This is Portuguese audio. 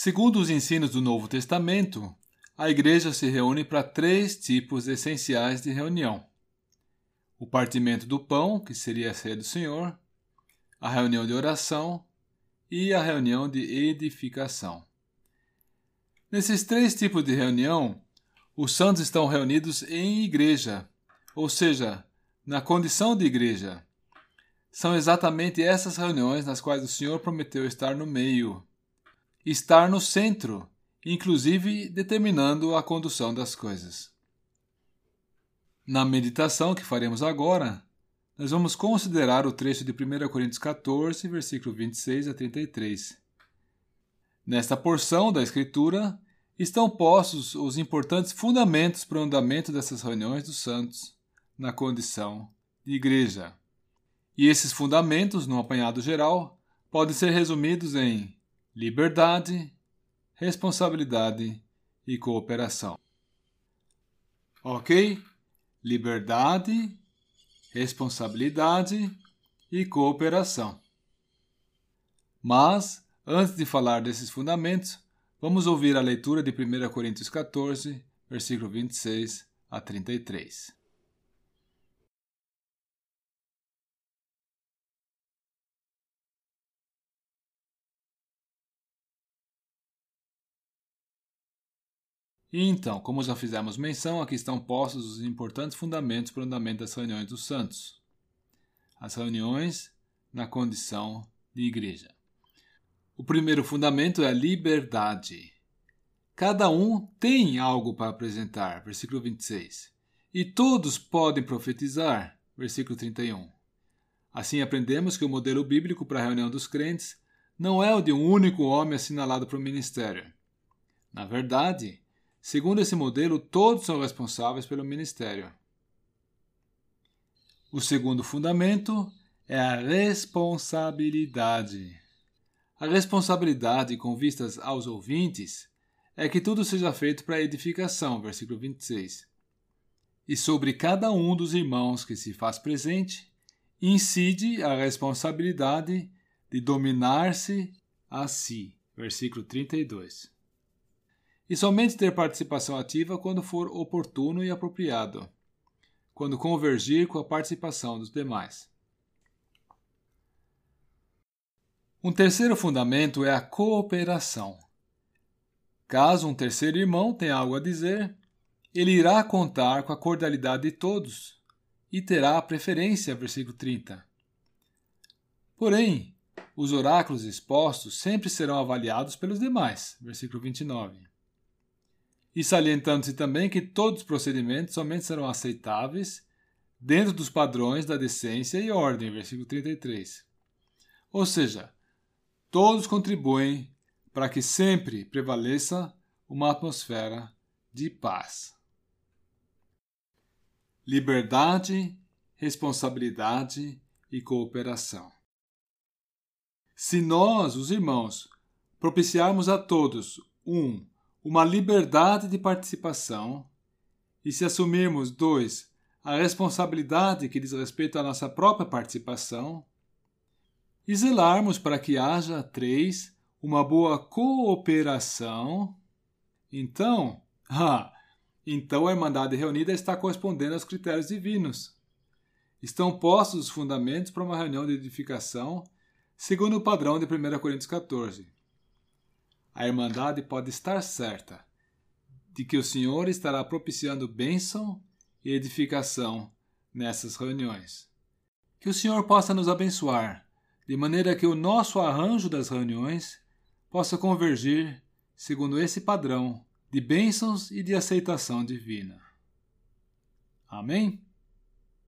Segundo os ensinos do Novo Testamento, a igreja se reúne para três tipos essenciais de reunião: o partimento do pão, que seria a ceia do Senhor, a reunião de oração e a reunião de edificação. Nesses três tipos de reunião, os santos estão reunidos em igreja, ou seja, na condição de igreja. São exatamente essas reuniões nas quais o Senhor prometeu estar no meio, estar no centro, inclusive determinando a condução das coisas. Na meditação que faremos agora, nós vamos considerar o trecho de 1 Coríntios 14, versículo 26 a 33. Nesta porção da Escritura estão postos os importantes fundamentos para o andamento dessas reuniões dos santos na condição de igreja. E esses fundamentos, num apanhado geral, podem ser resumidos em liberdade, responsabilidade e cooperação. Ok? Liberdade, responsabilidade e cooperação. Mas, antes de falar desses fundamentos, vamos ouvir a leitura de 1 Coríntios 14, versículo 26 a 33. E então, como já fizemos menção, aqui estão postos os importantes fundamentos para o andamento das reuniões dos santos. As reuniões na condição de igreja. O primeiro fundamento é a liberdade. Cada um tem algo para apresentar, versículo 26. E todos podem profetizar, versículo 31. Assim aprendemos que o modelo bíblico para a reunião dos crentes não é o de um único homem assinalado para o ministério. Na verdade, Segundo esse modelo, todos são responsáveis pelo ministério. O segundo fundamento é a responsabilidade. A responsabilidade com vistas aos ouvintes é que tudo seja feito para edificação, versículo 26. E sobre cada um dos irmãos que se faz presente, incide a responsabilidade de dominar-se a si, versículo 32 e somente ter participação ativa quando for oportuno e apropriado, quando convergir com a participação dos demais. Um terceiro fundamento é a cooperação. Caso um terceiro irmão tenha algo a dizer, ele irá contar com a cordialidade de todos e terá a preferência, versículo 30. Porém, os oráculos expostos sempre serão avaliados pelos demais, versículo 29 e salientando-se também que todos os procedimentos somente serão aceitáveis dentro dos padrões da decência e ordem, versículo 33. Ou seja, todos contribuem para que sempre prevaleça uma atmosfera de paz. Liberdade, responsabilidade e cooperação. Se nós, os irmãos, propiciarmos a todos um uma liberdade de participação e se assumirmos, dois, a responsabilidade que diz respeito à nossa própria participação e zelarmos para que haja, três, uma boa cooperação, então, ah, então a Irmandade reunida está correspondendo aos critérios divinos. Estão postos os fundamentos para uma reunião de edificação segundo o padrão de 1 Coríntios 14 a Irmandade pode estar certa de que o Senhor estará propiciando bênção e edificação nessas reuniões. Que o Senhor possa nos abençoar, de maneira que o nosso arranjo das reuniões possa convergir segundo esse padrão de bênçãos e de aceitação divina. Amém?